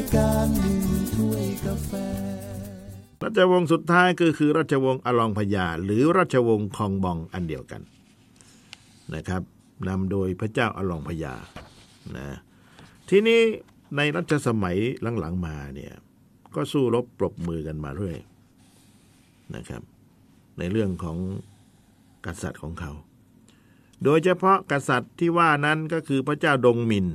ายการหนึ่งถ้วยกาแฟ ราชวงศ์สุดท้ายก็คือราชวงศ์อลองพญาหรือราชวงศ์คองบองอันเดียวกันนะครับนำโดยพระเจ้าอลองพญานะทีนี้ในรัชสมัยหลังๆมาเนี่ยก็สู้รบปรบมือกันมาเรื่อยนะครับ ในเรื่องของกษัตริย์ของเขา โดยเฉพาะกษัตริย์ที่ว่านั้นก็คือพระเจ้าดงมิน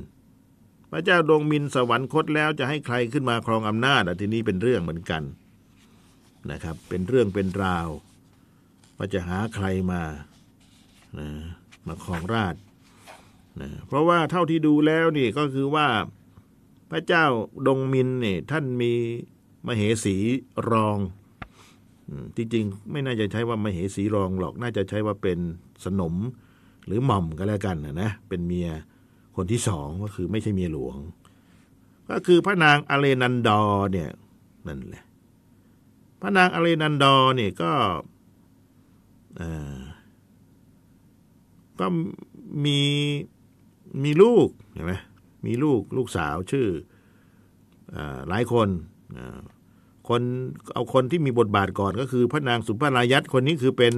พระเจ้าดงมินสวรรคตแล้วจะให้ใครขึ้นมาครองอำนาจอะทีนี้เป็นเรื่องเหมือนกันนะครับ เป็นเรื่องเป็นราวว่าจะหาใครมานะมาครองราชนะเพราะว่าเท่าที่ดูแล้วนี่ก็คือว่าพระเจ้าดงมินเนี่ยท่านมีมเหสีรองจริงๆไม่น่าจะใช้ว่ามเหสีรองหรอกน่าจะใช้ว่าเป็นสนมหรือหม่อมก็แล้วกันนะนะเป็นเมีย คนที่สองก็คือไม่ใช่เมียหลวง ก็คือพระนางอเลนันดอร์เนี่ยนั่นแหละ พระนางอเลนันดอร์เนี่ยก็ก็มีมีลูกเห็นไหมมีลูกลูกสาวชื่ออหลายคนคนเอาคนที่มีบทบาทก่อนก็คือ พระนางสุภารายัตคนนี้คือเป็น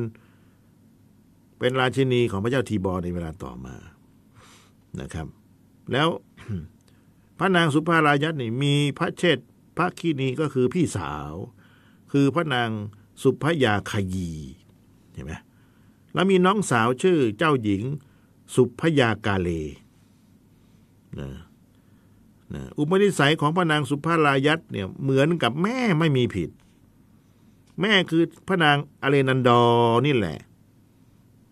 เป็นราชินีของพระเจ้าทีบอในเวลาต่อมา นะครับ แล้วพระนางสุภารายัตนี่มีพระเชษฐ์พระคีนีก็คือพี่สาว คือพระนางสุภยาคยีเห็นไหมแล้วมีน้องสาวชื่อเจ้าหญิงสุภยากาเลนะนะอุปนิสัยของพระนางสุภารายัตเนี่ยเหมือนกับแม่ไม่มีผิด แม่คือพระนางอเลนันดอนี่แหละ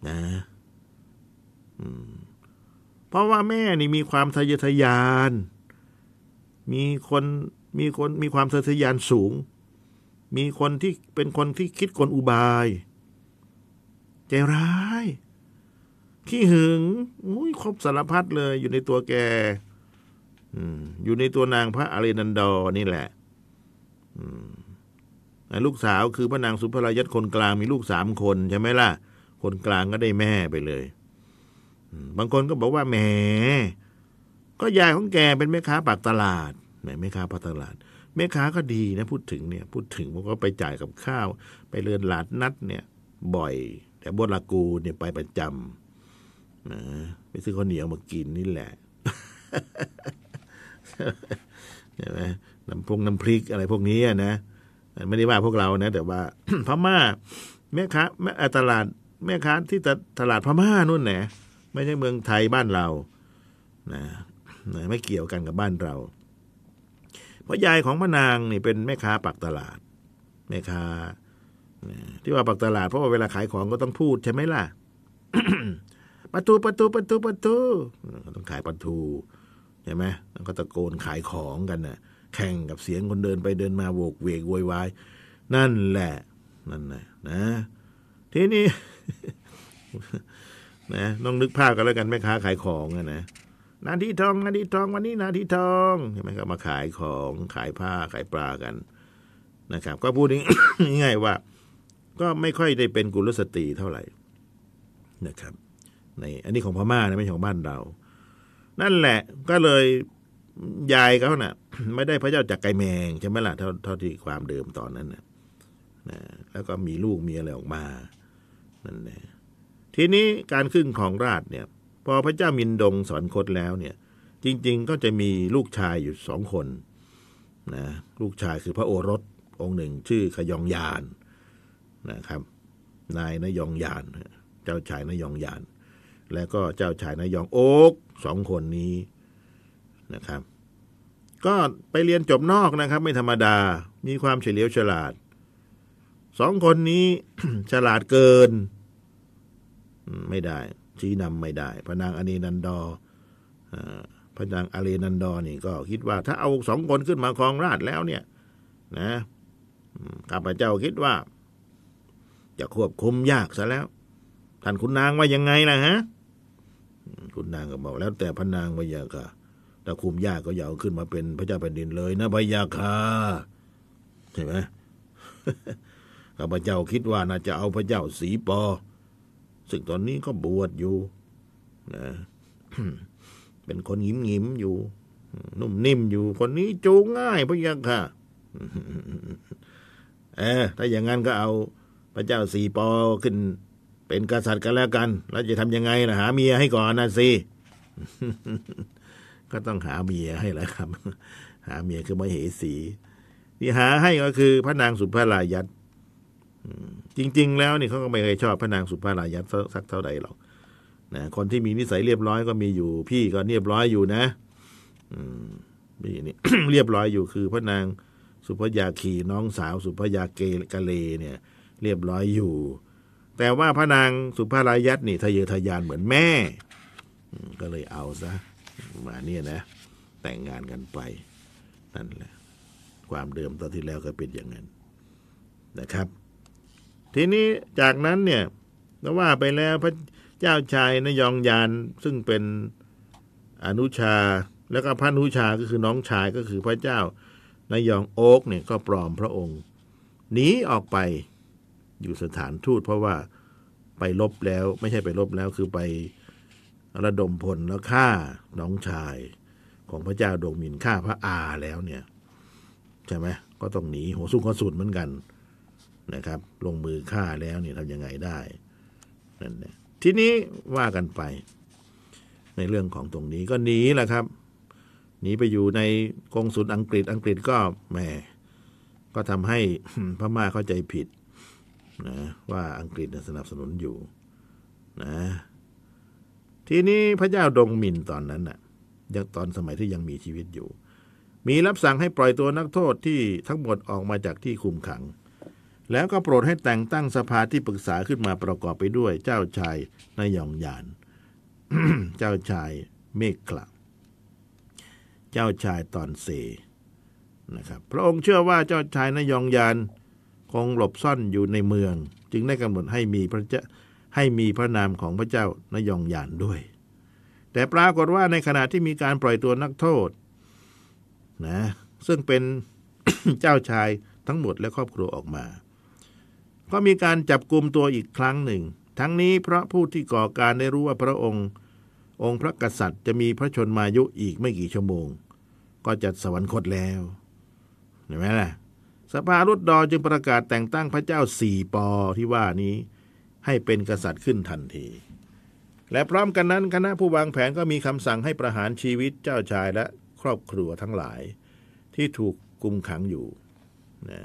นะ อืม เพราะว่าแม่นี่มีความทะเยอทะยาน มีคนมีคนมีความทะเยอทะยานสูง มีคนที่เป็นคนที่คิดกลอุบาย ใจร้ายขี้หึงอุ้ยครบสารพัดเลย อยู่ในตัวแกอยู่ในตัวนางพระอเรนันดอนี่แหละอืมอะลูกสาวคือพระนางสุภรายัตคนกลางมีลูกสามคนใช่ไหมล่ะ คนกลางก็ได้แม่ไปเลย บางคนก็บอกว่าแหม ก็ยายของแกเป็นแม่ค้าปากตลาดแหมแม่ค้าปากตลาดแม่ค้าก็ดีนะพูดถึงเนี่ย พูดถึงผมก็ไปจ่ายกับข้าว ไปเรือนหลาดนัดเนี่ย บ่อย แต่บดลากูเนี่ยไปประจำนะไปซื้อข้าวเหนียวมากินนี่แหละใช่ไหมน้ำพงน้ำพริกอะไรพวกนี้นะไม่ได้ว่าพวกเรานะแต่ว่าพม่าแม่ค้าแม่ตลาด แม่ค้าที่ตตลาดพม่านู่นแหละ ไม่ใช่เมืองไทยบ้านเรานะนะไม่เกี่ยวกันกับบ้านเรา เพราะยายของพระนางนี่เป็นแม่ค้าปักตลาด แม่ค้าที่ว่าปักตลาดเพราะว่าเวลาขายของก็ต้องพูดใช่ไหมล่ะประตูประตูประตูประตูต้องขายประตูใช่ไหมแล้วก็ตะโกนขายของกันน่ะ แข่งกับเสียงคนเดินไปเดินมาโวกเวกโวยวายนั่นแหละ นั่นแหละนะ ทีนี้ นะต้องนึกภาพกันแล้วกันแม่ค้าขายของอะนะนาทีทองนาทีทองวันนี้นาทีทองใช่ไหมครับมาขายของขายผ้าขายปลากันนะครับ ก็พูดง่ายๆว่า ก็ไม่ค่อยได้เป็นกุลสตรีเท่าไหร่นะครับ ในอันนี้ของพม่านะไม่ใช่ของบ้านเรา นั่นแหละก็เลยยายเขาน่ะ ไม่ได้พระเจ้าจากไกรแมงใช่ไหมล่ะเท่าเท่าที่ความเดิมตอนนั้นนะนะแล้วก็มีลูกมีอะไรออกมานั่นแหละ ทีนี้การขึ้นของราชเนี่ยพอพระเจ้ามินดงสอนคตแล้วเนี่ย จริง ๆ ก็จะมีลูกชายอยู่สองคนนะลูกชายคือพระโอรสองค์หนึ่งชื่อขยองยานนะครับ นายนยองยาน เจ้าชายนยองยาน แล้วก็เจ้าชายนายองโอ๊กสองคนนี้นะครับ ก็ไปเรียนจบนอกนะครับ ไม่ธรรมดามีความเฉลียวฉลาดสองคนนี้ฉลาดเกิน ไม่ได้ ชี้นำไม่ได้ พระนางอเนนันดอพระนางอเลนันดอนี่ก็คิดว่า ถ้าเอาสองคนขึ้นมาครองราชแล้วเนี่ย นะข้าพเจ้าคิดว่า จะควบคุมยากซะแล้ว ท่านคุณนางว่ายังไงล่ะฮะคุณนางก็บอกแล้ว แต่พระนางพยาค่ะถ้าคุมยากก็อย่าเอาขึ้นมาเป็นพระเจ้าแผ่นดินเลยนะพยาค่ะใช่ไหมข้าพเจ้าคิดว่าน่าจะเอาพระเจ้าสีปอ ซึ่งตอนนี้ก็บวชอยู่นะเป็นคนหงิมหงิมอยู่ นุ่มนิ่มอยู่ คนนี้จูงง่ายพระยะค่ะเออถ้าอย่างนั้นก็เอาพระเจ้าสีปอขึ้น เป็นกษัตริย์กันแล้วกันแล้วจะทำยังไงนะหาเมียให้ก่อนนะสิก็ต้องหาเมียให้แล้วครับ หาเมียคือมเหสี ที่หาให้ก็คือพระนางสุภารายัต จริง ๆ แล้วนี่เขาก็ไม่เคยชอบพระนางสุภารายัตสักเท่าใดหรอกนะคนที่มีนิสัยเรียบร้อยก็มีอยู่ พี่ก็เรียบร้อยอยู่นะ อืมพี่นี่เรียบร้อยอยู่คือพระนางสุภยาคีน้องสาวสุภยาเกกะเลเนี่ย เรียบร้อยอยู่ แต่ว่าพระนางสุภารายัตนี่ทะเยอทะยานเหมือนแม่ ก็เลยเอาซะมาเนี่ยนะ แต่งงานกันไป นั่นแหละ ความเดิมตอนที่แล้วก็เป็นอย่างนั้นนะครับ ทีนี้จากนั้นเนี่ยก็ว่าไปแล้วพระเจ้าชายนยองยานซึ่งเป็นอนุชา แล้วก็พระอนุชาก็คือน้องชายก็คือพระเจ้านายองโอ๊กเนี่ยก็ปลอมพระองค์หนีออกไปอยู่สถานทูตเพราะว่าไปลบแล้วไม่ใช่ไปลบแล้วคือไประดมพลแล้วฆ่าน้องชายของพระเจ้าดงมินฆ่าพระอาแล้วเนี่ย ใช่ไหมก็ต้องหนีหัวสู้ข้อสุดเหมือนกัน นะครับ ลงมือฆ่าแล้วเนี่ยทำยังไงได้นั่นเนี่ยทีนี้ว่ากันไป ในเรื่องของตรงนี้ก็หนีแหละครับหนีไปอยู่ในกองสุลอังกฤษอังกฤษก็แหมก็ทำให้พม่าเข้าใจผิดนะว่าอังกฤษสนับสนุนอยู่นะทีนี้พระเจ้าดงมินตอนนั้นน่ะยังตอนสมัยที่ยังมีชีวิตอยู่ มีรับสั่งให้ปล่อยตัวนักโทษที่ทั้งหมดออกมาจากที่คุมขัง แล้วก็โปรดให้แต่งตั้งสภาที่ปรึกษาขึ้นมาประกอบไปด้วย เจ้าชายนายองยาน เจ้าชายเมฆกละเจ้าชายตอนเซนะครับ พระองค์เชื่อว่าเจ้าชายนายองยานคงหลบซ่อนอยู่ในเมือง จึงได้กำหนดให้มีพระเจ้าให้มีพระนามของพระเจ้านายองยานด้วย แต่ปรากฏว่าในขณะที่มีการปล่อยตัวนักโทษนะซึ่งเป็นเจ้าชายทั้งหมดและครอบครัวออกมา ก็มีการจับกลุ่มตัวอีกครั้งหนึ่ง ทั้งนี้เพราะผู้ที่ก่อการได้รู้ว่าพระองค์ องค์พระกษัตริย์จะมีพระชนมายุอีกไม่กี่ชั่วโมง ก็จะสวรรคตแล้วเห็นไหมล่ะสภารุดดอจึงประกาศแต่งตั้งพระเจ้าสี่ปอที่ว่านี้ ให้เป็นกษัตริย์ขึ้นทันที และพร้อมกันนั้นคณะผู้วางแผนก็มีคำสั่งให้ประหารชีวิตเจ้าชายและครอบครัวทั้งหลาย ที่ถูกกุมขังอยู่นะ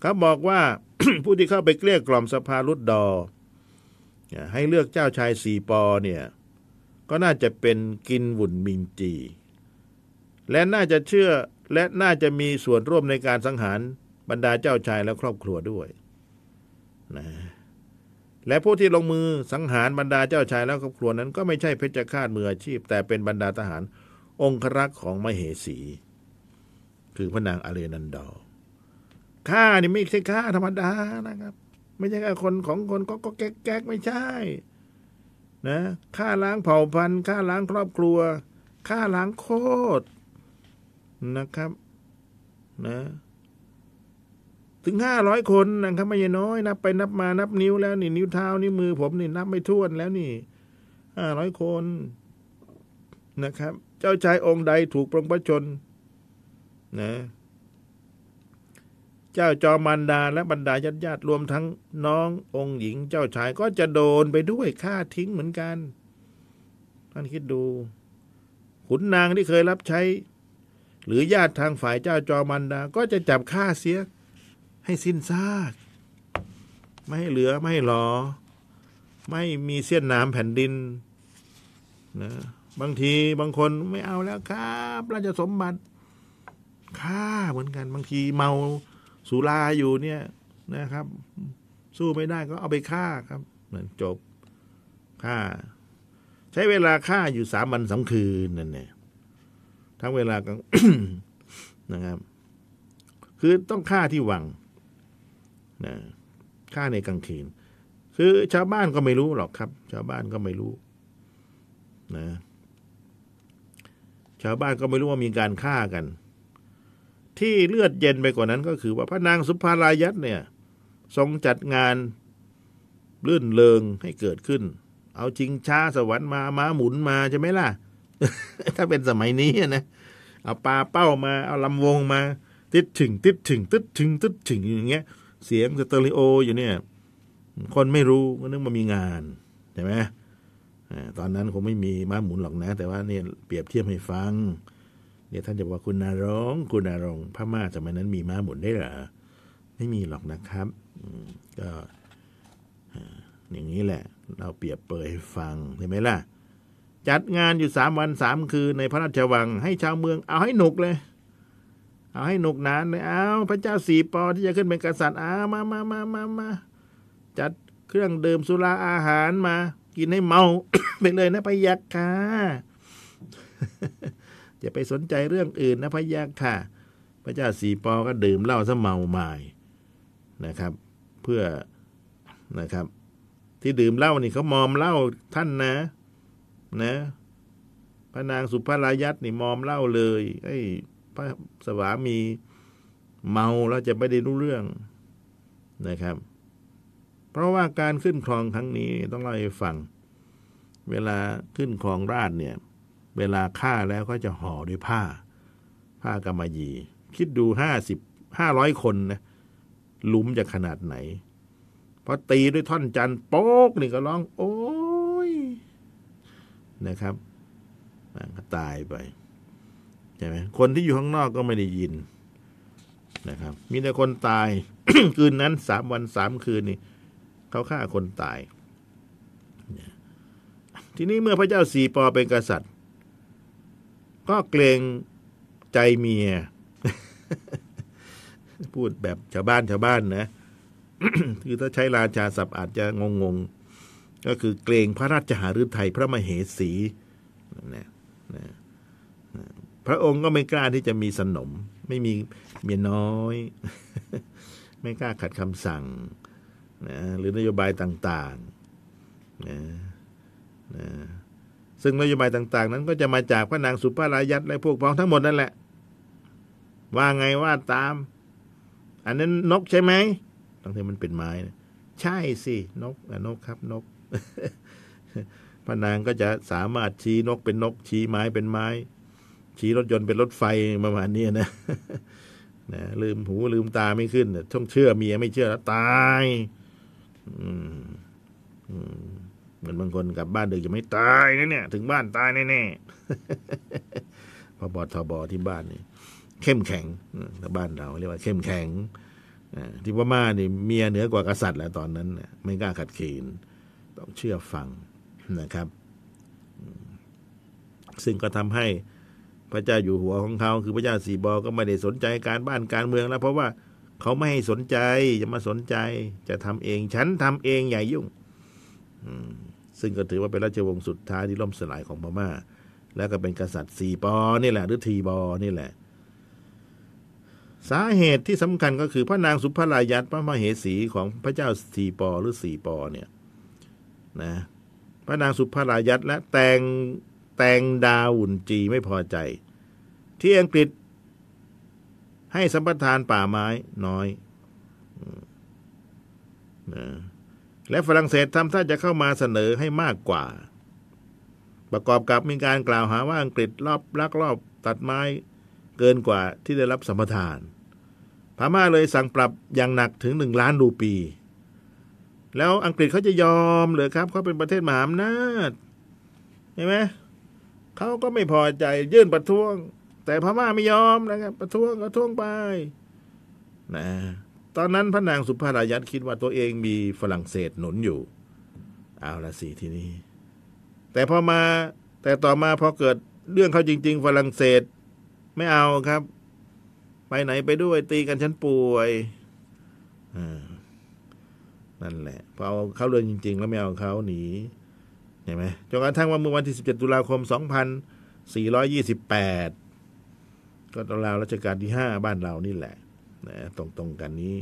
เขาบอกว่าผู้ที่เข้าไปเกลี้ยกล่อมสภารุดดอให้เลือกเจ้าชายสีปอเนี่ยก็น่าจะเป็นกินวุ่นมิงจี และน่าจะเชื่อและน่าจะมีส่วนร่วมในการสังหารบรรดาเจ้าชายและครอบครัวด้วยนะและผู้ที่ลงมือสังหารบรรดาเจ้าชายและครอบครัวนั้น ก็ไม่ใช่เพชฌฆาตมืออาชีพ แต่เป็นบรรดาทหารองครักษ์ของมเหสี คือพระนางอาเรนันดอร์ ฆ่านี่ไม่ใช่ฆ่าธรรมดานะครับ ไม่ใช่แค่คนของคนก็ก็แก๊กแก๊กไม่ใช่ นะฆ่าล้างเผ่าพันธุ์ฆ่าล้างครอบครัวฆ่าล้างโคตรนะครับ นะ ถึงห้าร้อยคนนะครับไม่ใช่น้อยนับไปนับมานับนิ้วแล้วนี่นิ้วเท้านิ้วมือผมนี่นับไม่ถ้วนแล้วนี่ห้าร้อยคนนะครับ เจ้าชายองค์ใดถูกปรงพระชนนะ เจ้าจอมันดาและบรรดาญาติญาติรวมทั้งน้ององค์หญิงเจ้าชายก็จะโดนไปด้วยฆ่าทิ้งเหมือนกัน ท่านคิดดู ขุนนางที่เคยรับใช้ หรือญาติทางฝ่ายเจ้าจอมันดา ก็จะจับฆ่าเสีย ให้สิ้นซาก ไม่ให้เหลือไม่ห้หลอ ไม่มีเสี้ยนน้ำแผ่นดินนะบางทีบางคนไม่เอาแล้วครับ ราชสมบัติฆ่าเหมือนกัน บางทีเมา สุราอยู่เนี่ยนะครับ สู้ไม่ได้ก็เอาไปฆ่าครับเหมือนจบฆ่า ใช้เวลาฆ่าอยู่สามวันสองคืนนั่นเนี่ยทั้งเวลากลางนะครับ คือต้องฆ่าที่วังนะฆ่าในกลางคืน คือชาวบ้านก็ไม่รู้หรอกครับ ชาวบ้านก็ไม่รู้ นะ ชาวบ้านก็ไม่รู้ว่ามีการฆ่ากัน ที่เลือดเย็นไปกว่านั้นก็คือว่าพระนางสุภารายัตเนี่ย ทรงจัดงานลื่นเลงให้เกิดขึ้น เอาจิงช้าสวรรค์มาม้าหมุนมาใช่ไหมล่ะ ถ้าเป็นสมัยนี้นะเอาปลาเป้ามาเอาลำวงมา ติดถึง ติดถึง ติดถึง ติดถึงอย่างเงี้ย เสียงสเตอริโออยู่เนี่ย คนไม่รู้ก็นึกว่ามีงานใช่ไหมตอนนั้นคงไม่มีม้าหมุนหรอกนะ แต่ว่าเนี่ยเปรียบเทียบให้ฟัง เนี่ยท่านจะบอกว่าคุณนารองคุณนารองพม่าสมัยนั้นมีม้าหมุนได้เหรอไม่มีหรอกนะครับก็อย่างนี้แหละ เราเปรียบเปยฟังเห็นไหมล่ะ จัดงานอยู่สามวันสามคืนในพระราชวัง ให้ชาวเมือง เอาให้หนุกเลย เอาให้หนุกนานเลยเอาพระเจ้าสีปอที่จะขึ้นเป็นกษัตริย์เอามามามามามาจัดเครื่องดื่มสุราอาหารมา กินให้เมา ไปเลยนะพยักค่ะ อย่าไปสนใจเรื่องอื่นนะพระยักค่ะ พระเจ้าสีปอก็ดื่มเหล้าซะเมาหมายนะครับ เพื่อนะครับ ที่ดื่มเหล้านี่เขามอมเหล้าท่านนะ นะพระนางสุภารายัตนี่มอมเหล้าเลยไอ้พระสวามีเมาแล้วจะไม่ได้รู้เรื่องนะครับ เพราะว่าการขึ้นครองครั้งนี้ต้องเล่าให้ฟัง เวลาขึ้นครองราชเนี่ย เวลาฆ่าแล้วก็จะห่อด้วยผ้า ผ้ากำมะหยี่ คิดดูห้าสิบห้าร้อยคนนะลุมจะขนาดไหนพอตีด้วยท่อนจันโป๊กนี่ก็ร้อง โอ้ยนะครับก็ตายไปใช่ไหมคนที่อยู่ข้างนอกก็ไม่ได้ยินนะครับ มีแต่คนตาย คืนนั้นสามวันสามคืนนี่เขาฆ่าคนตาย ทีนี้เมื่อพระเจ้าสีปอเป็นกษัตริย์ ก็เกรงใจเมีย พูดแบบชาวบ้านชาวบ้านนะคือถ้าใช้ราชาศัพท์อาจจะงงงก็คือเกรงพระราชหฤทัยพระมเหสีนะนะพระองค์ก็ไม่กล้าที่จะมีสนม ไม่มีเมียน้อย ไม่กล้าขัดคำสั่งนะหรือนโยบายต่าง ๆนะนะ ซึ่งนโยบายต่างๆ นั้นก็จะมาจากพระนางสุภารายัตและพวกพ้องทั้งหมดนั่นแหละ ว่าไงว่าตาม อันนั้นนกใช่ไหมตั้งแต่มันเป็นไม้นะใช่สินกนกครับนก พระนางก็จะสามารถชี้นกเป็นนก ชี้ไม้เป็นไม้ ชี้รถยนต์เป็นรถไฟประมาณนี้นะนะลืมหูลืมตาไม่ขึ้นต้องเชื่อเมียไม่เชื่อแล้วตาย เหมือนบางคนกลับบ้านดึกจะไม่ตายนะเนี่ย ถึงบ้านตายแน่ๆพอบอทบที่บ้านนี่เข้มแข็งแต่บ้านเราเรียกว่าเข้มแข็งที่พม่านี่เมียเหนือกว่ากษัตริย์แล้วตอนนั้นไม่กล้าขัดขืนต้องเชื่อฟังนะครับ ซึ่งก็ทำให้พระเจ้าอยู่หัวของเขาคือพระเจ้าสีบอก็ไม่ได้สนใจการบ้านการเมืองแล้ว เพราะว่าเขาไม่ให้สนใจจะมาสนใจ จะทำเอง ฉันทำเองอย่ายุ่ง ซึ่งก็ถือว่าเป็นราชวงศ์สุดท้ายที่ล่มสลายของพม่า แล้วก็เป็นกษัตริย์สีปอนี่แหละ หรือทีบอนี่แหละ สาเหตุที่สำคัญก็คือพระนางสุภารายัตพระมเหสีของพระเจ้าสีปอหรือสีปอเนี่ยนะพระนางสุภารายัตและแตงแตงดาวุ่นจีไม่พอใจ ที่อังกฤษให้สัมปทานป่าไม้น้อยนะ และฝรั่งเศสทำท่าจะเข้ามาเสนอให้มากกว่า ประกอบกับมีการกล่าวหาว่าอังกฤษรอบลักลอบตัดไม้เกินกว่าที่ได้รับสัมปทาน พม่าเลยสั่งปรับอย่างหนักถึงหนึ่งล้านรูปี แล้วอังกฤษเขาจะยอมหรือครับเขาเป็นประเทศมหาอำนาจเห็นไหมเขาก็ไม่พอใจยื่นประท้วง แต่พม่าไม่ยอมนะครับ ประท้วงประท้วงไป นะ ตอนนั้นพระนางสุภารายัตคิดว่าตัวเองมีฝรั่งเศสหนุนอยู่ เอาละสิทีนี้ แต่พอมาแต่ต่อมาพอเกิดเรื่องเขาจริง ๆ ฝรั่งเศส ไม่เอาครับ ไปไหนไปด้วยตีกันฉันป่วยนั่นแหละพอเอาเขาเรื่องจริง ๆ แล้วไม่เอาเขาหนีเห็นไหมจนกระทั่งว่าเมื่อวันที่ 17 ตุลาคม 2428 ก็ตราวรัชกาลที่ 5 บ้านเรานี่แหละ นะตรงตรงกันนี้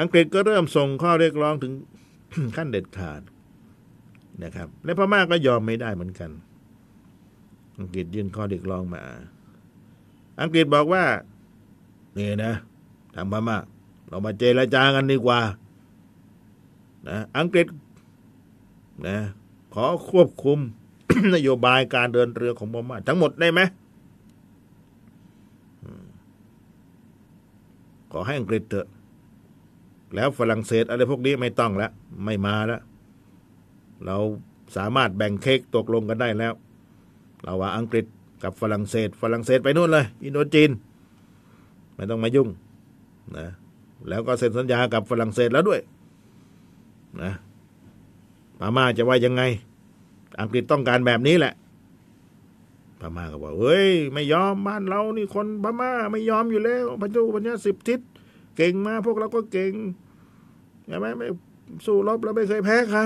อังกฤษก็เริ่มส่งข้อเรียกร้องถึงขั้นเด็ดขาดนะครับ และพม่าก็ยอมไม่ได้เหมือนกัน อังกฤษยื่นข้อเรียกร้องมา อังกฤษบอกว่านี่นะทางพม่าเรามาเจรจากันดีกว่านะอังกฤษนะขอควบคุมนโยบายการเดินเรือของพม่าทั้งหมดได้ไหมอืม ขอให้อังกฤษเถอะ แล้วฝรั่งเศสอะไรพวกนี้ไม่ต้องแล้วไม่มาแล้วเราสามารถแบ่งเค้กตกลงกันได้แล้ว เราว่าอังกฤษกับฝรั่งเศส ฝรั่งเศสไปนู่นเลย อินโดจีน ไม่ต้องมายุ่งนะแล้วก็เซ็นสัญญากับฝรั่งเศสแล้วด้วยนะพม่าจะว่ายังไง อังกฤษต้องการแบบนี้แหละ พม่าก็บอกเฮ้ย ไม่ยอมบ้านเรานี่คนพม่าไม่ยอมอยู่แล้วพระเจุปัญญาสิบทิศเก่งมาพวกเราก็เก่งใช่ไหมไม่สู้รบเราไม่เคยแพ้ใคร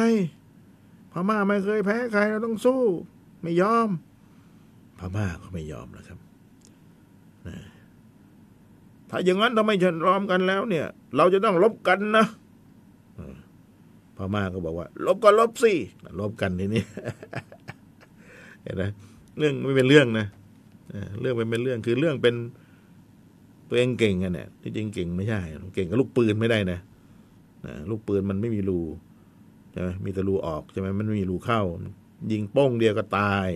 พม่าไม่เคยแพ้ใครเราต้องสู้ ไม่ยอมพม่าก็ไม่ยอมนะครับถ้าอย่างนั้นทำไมฉันรอมกันแล้ว เนี่ย เราจะต้องลบกันนะพม่าก็บอกว่า ลบก็ลบสิลบกันทีนี้เห็นไหม เรื่องไม่เป็นเรื่องนะเรื่องเป็นเป็นเรื่องคือเรื่องเป็นตัวเองเก่งกันเนี่ยที่จริงเก่งไม่ใช่ เก่งกับลูกปืนไม่ได้นะลูกปืนมันไม่มีรูใช่ไหมมีแต่รูออกใช่ไหมมันไม่มีรูเข้า ยิงโป้งเดียวก็ตาย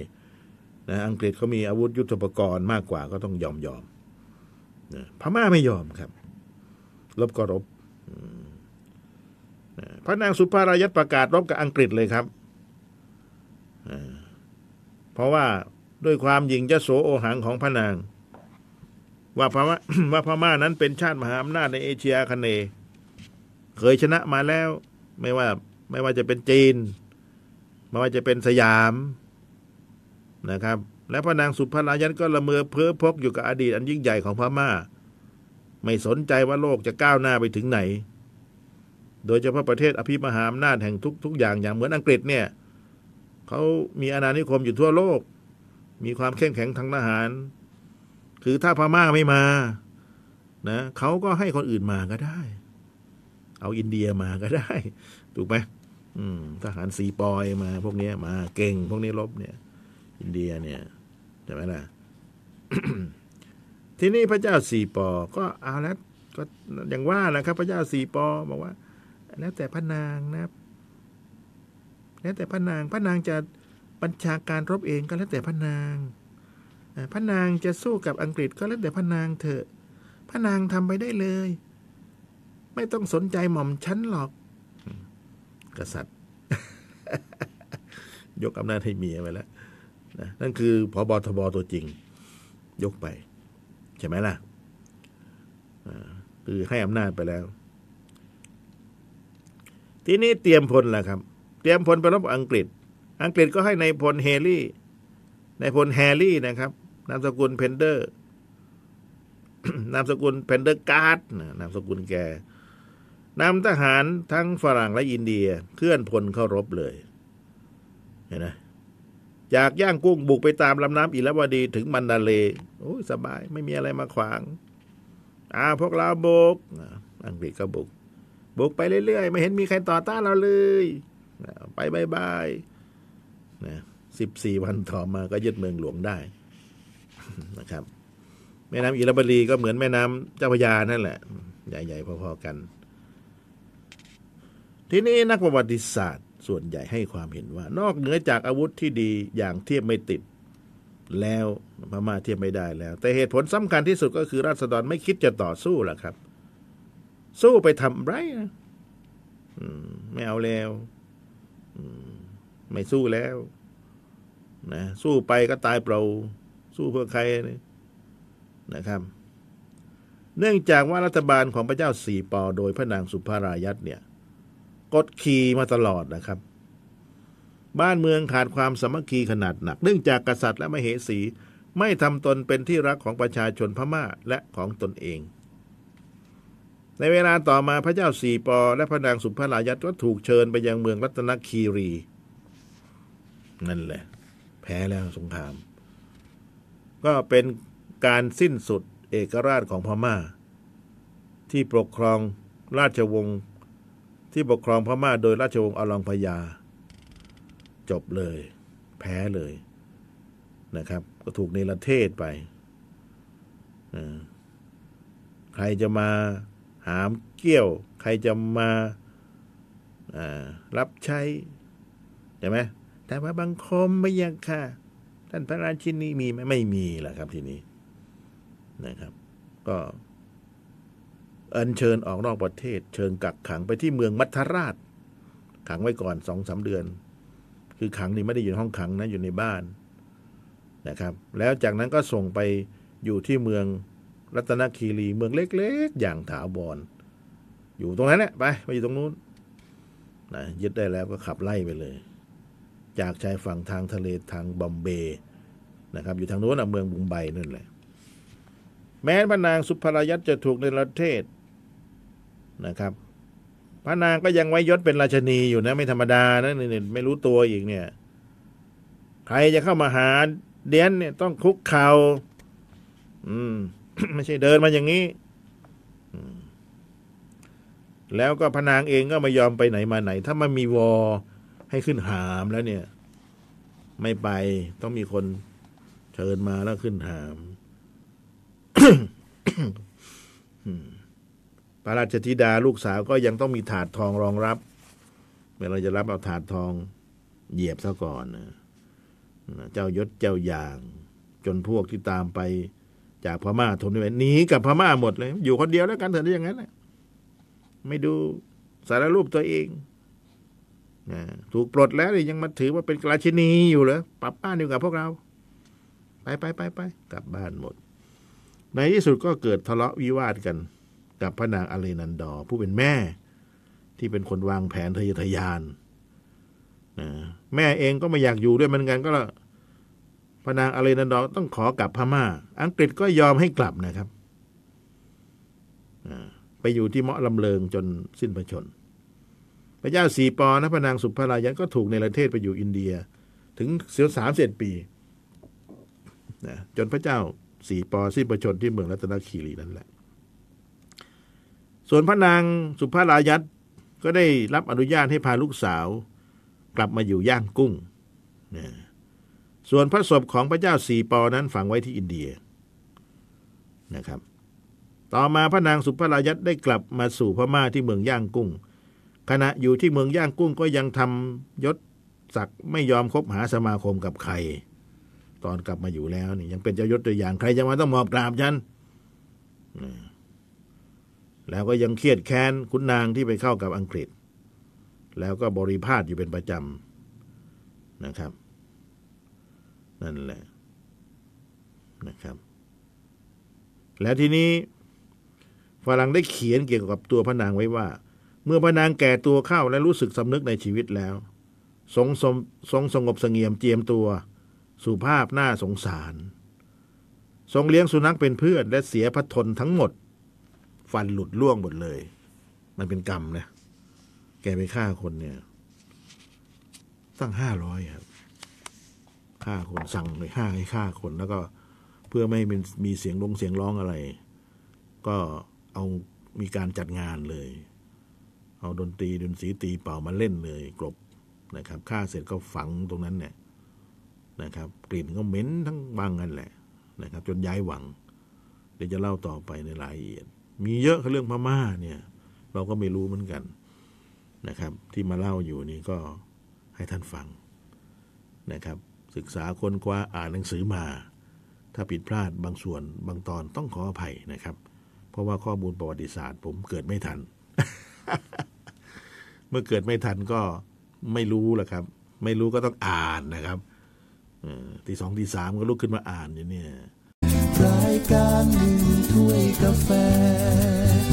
นะอังกฤษเขามีอาวุธยุทโธปกรณ์มากกว่าก็ต้องยอมยอมนะพม่าไม่ยอมครับ รบก็รบนะพระนางสุภารายัตประกาศรบกับอังกฤษเลยครับ เพราะว่าด้วยความหยิ่งยโสโอหังของพระนาง ว่าพม่าว่าพม่านั้นเป็นชาติมหาอำนาจในเอเชียคเน เคยชนะมาแล้ว ไม่ว่าไม่ว่าจะเป็นจีน ไม่ว่าจะเป็นสยามนะครับ และพระนางสุภรายันก็ละเมอเพ้อพกอยู่กับอดีตอันยิ่งใหญ่ของพม่า ไม่สนใจว่าโลกจะก้าวหน้าไปถึงไหน โดยเฉพาะประเทศอภิมหาอำนาจแห่งทุกทุกอย่างอย่างเหมือนอังกฤษเนี่ย เขามีอาณานิคมอยู่ทั่วโลก มีความเข้มแข็งทางทหาร คือถ้าพม่าไม่มานะเขาก็ให้คนอื่นมาก็ได้ เอาอินเดียมาก็ได้ ถูกไหมอืมทหารสีปอยมา พวกนี้มาเก่ง พวกนี้รบเนี่ย อินเดียเนี่ยใช่ไหมล่ะทีนี้พระเจ้าสีปอ ก็เอาแล้วก็อย่างว่านะครับ พระเจ้าสีปอบอกว่า แล้วแต่พระนางนะ แล้วแต่พระนางพระนางจะบัญชาการรบเองก็แล้วแต่พระนางพระนางจะสู้กับอังกฤษก็แล้วแต่พระนางเถอะพระนางทำไปได้เลย ไม่ต้องสนใจหม่อมฉันหรอก กษัตริย์ ยกอำนาจให้เมียไปแล้วนะนั่นคือพอบอทบตัวจริง ยกไป ใช่ไหมล่ะคือให้อำนาจไปแล้ว ทีนี้เตรียมพลแล่ะครับ เตรียมพลไปรบอังกฤษ อังกฤษก็ให้ในายพลเฮลี่ ในายพลแฮร์รี่นะครับ นามสกุลเพนเดอร์ นามสกุลเพนเดอร์การ์ดนามสกุลแกนำทหารทั้งฝรั่งและอินเดียเคลื่อนพลเข้ารบเลย เห็นไหมจากย่างกุ้งบุกไปตามลำน้ำอิรวดีถึงมันดาเลโอ้ยสบายไม่มีอะไรมาขวาง อ่าพวกเราบุก อังกฤษก็บุก บุกไปเรื่อยๆ ไม่เห็นมีใครต่อต้านเราเลย อ่าไปบายบายนะสิบสี่วันต่อมาก็ยึดเมืองหลวงได้นะครับ แม่น้ำอิรวดีก็เหมือนแม่น้ำเจ้าพระยานั่นแหละ ใหญ่ๆพอๆกัน ทีนี้นักประวัติศาสตร์ส่วนใหญ่ให้ความเห็นว่า นอกเหนือจากอาวุธที่ดีอย่างเทียบไม่ติดแล้วพม่าเทียบไม่ได้แล้ว แต่เหตุผลสำคัญที่สุดก็คือราษฎรไม่คิดจะต่อสู้ล่ะครับ สู้ไปทำไรนะไม่เอาแล้ว ไม่สู้แล้ว นะสู้ไปก็ตายเปล่า สู้เพื่อใครเนี่ยนะครับ เนื่องจากว่ารัฐบาลของพระเจ้าสี่ปอโดยพระนางสุภารายัตเนี่ย กดขี่มาตลอดนะครับ บ้านเมืองขาดความสามัคคีขนาดหนัก เนื่องจากกษัตริย์และมเหสี ไม่ทำตนเป็นที่รักของประชาชนพม่าและของตนเอง ในเวลาต่อมาพระเจ้าสีปอ และพระนางสุภรายัตก็ถูกเชิญไปยังเมืองรัตนคีรี นั่นแหละ แพ้แล้วสงคราม ก็เป็นการสิ้นสุดเอกราชของพม่า ที่ปกครองราชวงศ์ที่ปกครองพม่าโดยราชวงศ์อลองพยา จบเลย แพ้เลยนะครับ ก็ถูกในประเทศไปใครจะมา หามเกี้ยว ใครจะมารับใช้ใช่ไหมแต่ว่าบังคมไม่ยังค่ะ ท่านพระราชินีมีไหมไม่มีแหละครับทีนี้นะครับ ก็อัญเชิญออกนอกประเทศ เชิญกักขังไปที่เมืองมัทราช ขังไว้ก่อนสองสาเดือน คือขังนี่ไม่ได้อยู่ห้องขังนะอยู่ในบ้านนะครับ แล้วจากนั้นก็ส่งไปอยู่ที่เมือง รัตนคีรีเมืองเล็กๆ อย่างถาวรอยู่ตรงนั้นแหละไปไปอยู่ตรงนู้นนะยึดได้แล้วก็ขับไล่ไปเลย จากชายฝั่งทางทะเลทางบอมเบย์นะครับ อยู่ทางโน้นนะเมืองบุมไบนั่นแหละ แม้พระนางสุภรายัตจะถูกในประเทศนะครับพระนางก็ยังไว้ยศเป็นราชนีอยู่นะ ไม่ธรรมดานะเนี่ยไม่รู้ตัวอีกเนี่ย ใครจะเข้ามาหาเดียนเนี่ยต้องคุกเขา่าอืม ไม่ใช่เดินมาอย่างนี้ แล้วก็พนางเองก็ไม่ยอมไปไหนมาไหน ถ้ามันมีวอให้ขึ้นหามแล้วเนี่ย ไม่ไปต้องมีคนเชิญมาแล้วขึ้นหามพระราชธิดาลูกสาวก็ยังต้องมีถาดทองรองรับเวลาจะรับเอาถาดทองเหยียบซะก่อนนะเจ้ายศเจ้าอย่าง จนพวกที่ตามไป จากพม่าทนไม่ไหวหนีกับพม่าหมดเลย อยู่คนเดียวแล้วกันเถอะได้อย่างนั้นแหละไม่ดูสารรูปตัวเองนะถูกปลดแล้วยังมาถือว่าเป็นราชินีอยู่เหรอปรับบ้านอยู่กับพวกเรา ไปไปไปไปกลับบ้านหมด ในที่สุดก็เกิดทะเลาะวิวาทกัน กับพระนางอเลนันดอ ผู้เป็นแม่ ที่เป็นคนวางแผนทะเยอทะยานนะแม่เองก็ไม่อยากอยู่ด้วยเหมือนกันก็พ ระนางอเลนันดอร์ต้องขอกลับพม่า อังกฤษก็ยอมให้กลับนะครับไปอยู่ที่เมาะลำเลิงจนสิ้นพระชน พระเจ้าสีปอนะพระนางสุภารายันก็ถูกในประเทศไปอยู่อินเดีย ถึงเสียสามเจ็ดปีนะจนพระเจ้าสีปอสิ้นพระชนที่เมืองรัตนคีรีนั่นแหละ ส่วนพระนางสุภารายัตก็ได้รับอนุญาตให้พาลูกสาว กลับมาอยู่ย่างกุ้งนะ ส่วนพระศพของพระเจ้าสีปอนั้นฝังไว้ที่อินเดียนะครับ ต่อมาพระนางสุภรายัตได้กลับมาสู่พม่าที่เมืองย่างกุ้ง ขณะอยู่ที่เมืองย่างกุ้งก็ยังทำยศศักดิ์ไม่ยอมคบหาสมาคมกับใคร ตอนกลับมาอยู่แล้วนี่ยังเป็นเจ้ายศตัวอย่างใครจะมาต้องมอบกราบฉันแล้วก็ยังเครียดแค้นคุณนางที่ไปเข้ากับอังกฤษ แล้วก็บริพาทอยู่เป็นประจำนะครับ นั่นแหละนะครับ แล้วทีนี้ฝรั่งได้เขียนเกี่ยวกับตัวพระนางไว้ว่า เมื่อพระนางแก่ตัวเข้าและรู้สึกสำนึกในชีวิตแล้ว ทรงสมทรงสงบสงเงียมเจียมตัว สุภาพหน้าสงสาร ทรงเลี้ยงสุนัขเป็นเพื่อน และเสียพระทนทั้งหมด ฟันหลุดล่วงหมดเลย มันเป็นกรรมนะ แกไปฆ่าคนเนี่ย ตั้งห้าร้อยครับ ฆ่าคนสั่งเลยฆ่าให้ฆ่าคนแล้วก็เพื่อไม่เป็นมีเสียงลงเสียงร้องอะไร ก็เอามีการจัดงานเลย เอาดนตรีดนตรีตีเป่ามาเล่นเลยกลบนะครับฆ่าเสร็จก็ฝังตรงนั้นเนี่ยนะครับ กลิ่นก็เหม็นทั้งบางกันแหละนะครับ จนย้ายหวัง เดี๋ยวจะเล่าต่อไปในรายละเอียด มีเยอะเรื่องพม่าเนี่ย เราก็ไม่รู้เหมือนกันนะครับ ที่มาเล่าอยู่นี่ก็ให้ท่านฟังนะครับ ศึกษาค้นคว้าอ่านหนังสือมา ถ้าผิดพลาดบางส่วนบางตอนต้องขออภัยนะครับ เพราะว่าข้อมูลประวัติศาสตร์ ผมเกิดไม่ทัน เมื่อเกิดไม่ทันก็ไม่รู้แหละครับ ไม่รู้ก็ต้องอ่านนะครับทีสองทีสามก็ลุกขึ้นมาอ่านอย่างนี้รายการหนึ่งถ้วยกาแฟ